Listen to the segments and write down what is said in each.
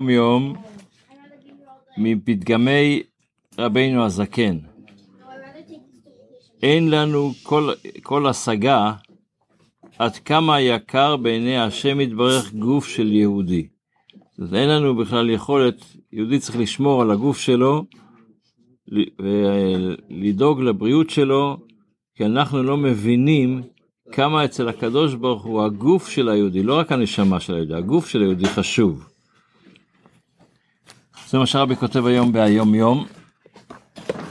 יום מפתגמי רבינו הזקן. אין לנו כל, כל השגה עד כמה יקר בעיני השם יתברך גוף של יהודי. אז אין לנו בכלל יכולת, יהודי צריך לשמור על הגוף שלו, ולדאוג לבריאות שלו, כי אנחנו לא מבינים כמה אצל הקדוש ברוך הוא הגוף של היהודי, לא רק הנשמה של היהודי, הגוף של היהודי חשוב. זה מה שרבי כותב היום ביום יום.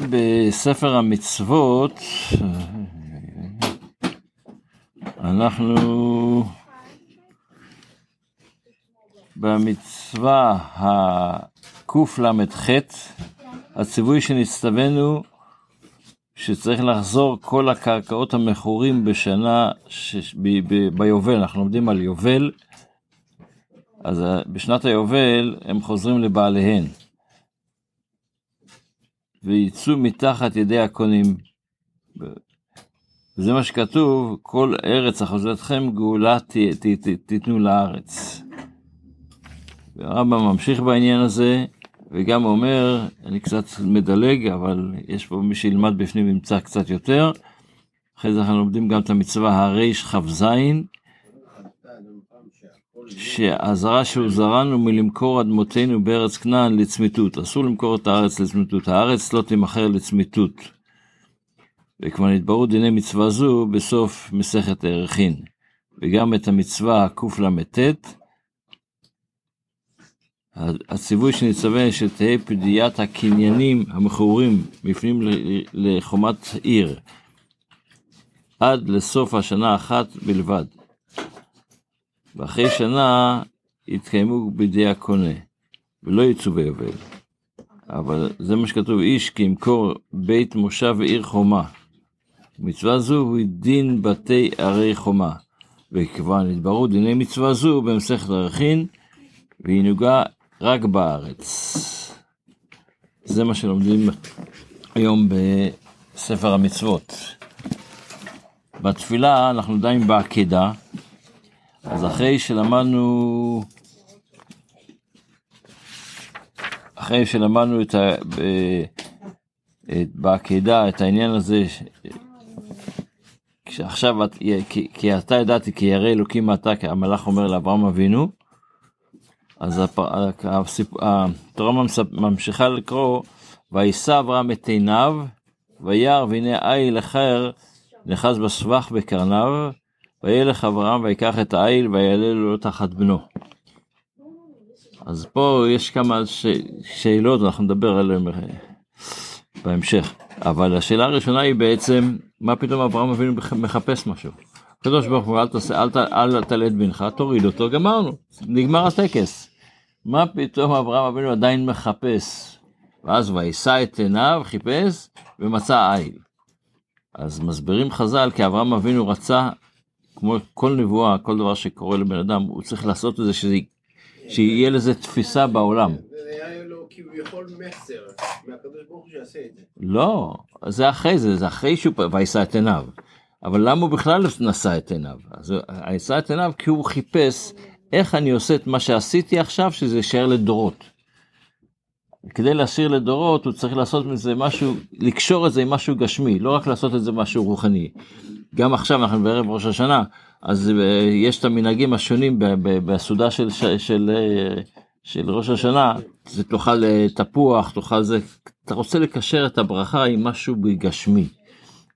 בספר המצוות, אנחנו במצווה הקל"ח, הציווי שנצטווינו שצריך לחזור כל הקרקעות המכורים בשנה, ש... ב... ב... ביובל, אנחנו לומדים על יובל, אז בשנת היובל הם חוזרים לבעליהן. ויצאו מתחת ידי הקונים. וזה מה שכתוב, כל ארץ אחוזתכם גאולה ת, ת, ת, תיתנו לארץ. והרמב"ם ממשיך בעניין הזה, וגם אומר, אני קצת מדלג, אבל יש פה מי שילמד בפנים ימצא קצת יותר. אחרי זה אנחנו לומדים גם את המצווה הרכ"ז, שהאזהרה שהוזהרנו מלמכור אדמותינו בארץ כנען לצמיתות. אסור למכור את הארץ לצמיתות, הארץ לא תימכר לצמיתות. וכבר נתבררו דיני מצווה זו בסוף מסכת הערכין. וגם את המצווה קל"ט, הציווי שנצווה שתהא פדיית הקניינים המכורים בפנים לחומת עיר, עד לסוף השנה האחת בלבד. ואחרי שנה יתקיימו בידי הקונה, ולא יצאו ביובל. אבל זה מה שכתוב, איש כי ימכור בית מושב ועיר חומה. מצווה זו הוא דין בתי ערי חומה. וכבר נתבררו דיני מצווה זו במסכת ערכין, והיא נוגעה רק בארץ. זה מה שלומדים היום בספר המצוות. בתפילה אנחנו דנים בעקדה, אז אחרי שלמדנו, אחרי שלמדנו את ה... בעקדה את העניין הזה, שעכשיו, כי, כי אתה ידעתי כי ירא אלוקים אתה, המלאך אומר לאברהם אבינו, אז התורה ממשיכה לקרוא, וישא אברהם את עיניו, וירא והנה איל אחר נחז בסבך בקרניו, וילך אברהם ויקח את העיל ויעלה לו תחת בנו. אז פה יש כמה ש... שאלות, אנחנו נדבר עליהן אה, בהמשך. אבל השאלה הראשונה היא בעצם, מה פתאום אברהם אבינו מחפש משהו? הקדוש ברוך הוא, אל, תעשה, אל, אל, אל תלד בנך, תוריד אותו, גמרנו, נגמר הטקס. מה פתאום אברהם אבינו עדיין מחפש? ואז וישא את עיניו, חיפש, ומצא עיל. אז מסבירים חז"ל, כי אברהם אבינו רצה כמו כל נבואה, כל דבר שקורה לבן אדם, הוא צריך לעשות את זה, שזה, שיהיה לזה תפיסה בעולם. כביכול מסר מהקדוש ברוך הוא שיעשה את זה. לא, זה אחרי זה, זה אחרי שהוא וישא את עיניו. אבל למה הוא בכלל נשא את עיניו? אז הוא יישא את עיניו כי הוא חיפש איך אני עושה את מה שעשיתי עכשיו, שזה יישאר לדורות. כדי להשאיר לדורות הוא צריך לעשות מזה משהו, לקשור את זה עם משהו גשמי, לא רק לעשות את זה משהו רוחני. גם עכשיו אנחנו בערב ראש השנה, אז אה, יש את המנהגים השונים בסעודה של, של, של, אה, של ראש השנה, זה תאכל אה, תפוח, תאכל זה, אתה רוצה לקשר את הברכה עם משהו גשמי.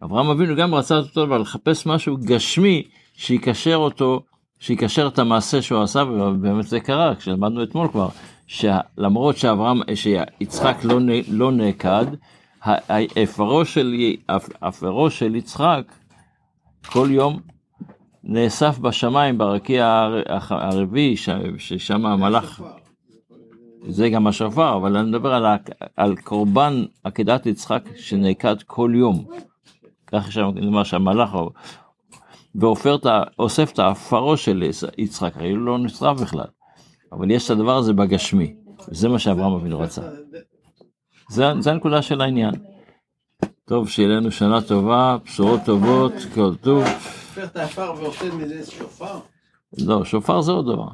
אברהם אבינו גם רצה אותו אבל לחפש משהו גשמי שיקשר אותו, שיקשר את המעשה שהוא עשה, ובאמת זה קרה, כשלמדנו אתמול כבר, שלמרות שאברהם, שיצחק לא, לא נעקד, האפרו של, של יצחק כל יום נאסף בשמיים ברקיע הרביעי, ששם המלאך, זה גם השופר, אבל אני מדבר על, על קורבן עקדת יצחק שנעקד כל יום. כך נאמר שהמלאך ואוסף את העפרו של יצחק, הרי הוא לא נשרף בכלל. אבל יש את הדבר הזה בגשמי, זה מה שאברהם אבינו רצה. זה, זה הנקודה של העניין. טוב, שיהיה לנו שנה טובה, בשורות טובות, כל טוב. הופך את העפר ועושה מזה שופר? לא, שופר זה עוד דבר.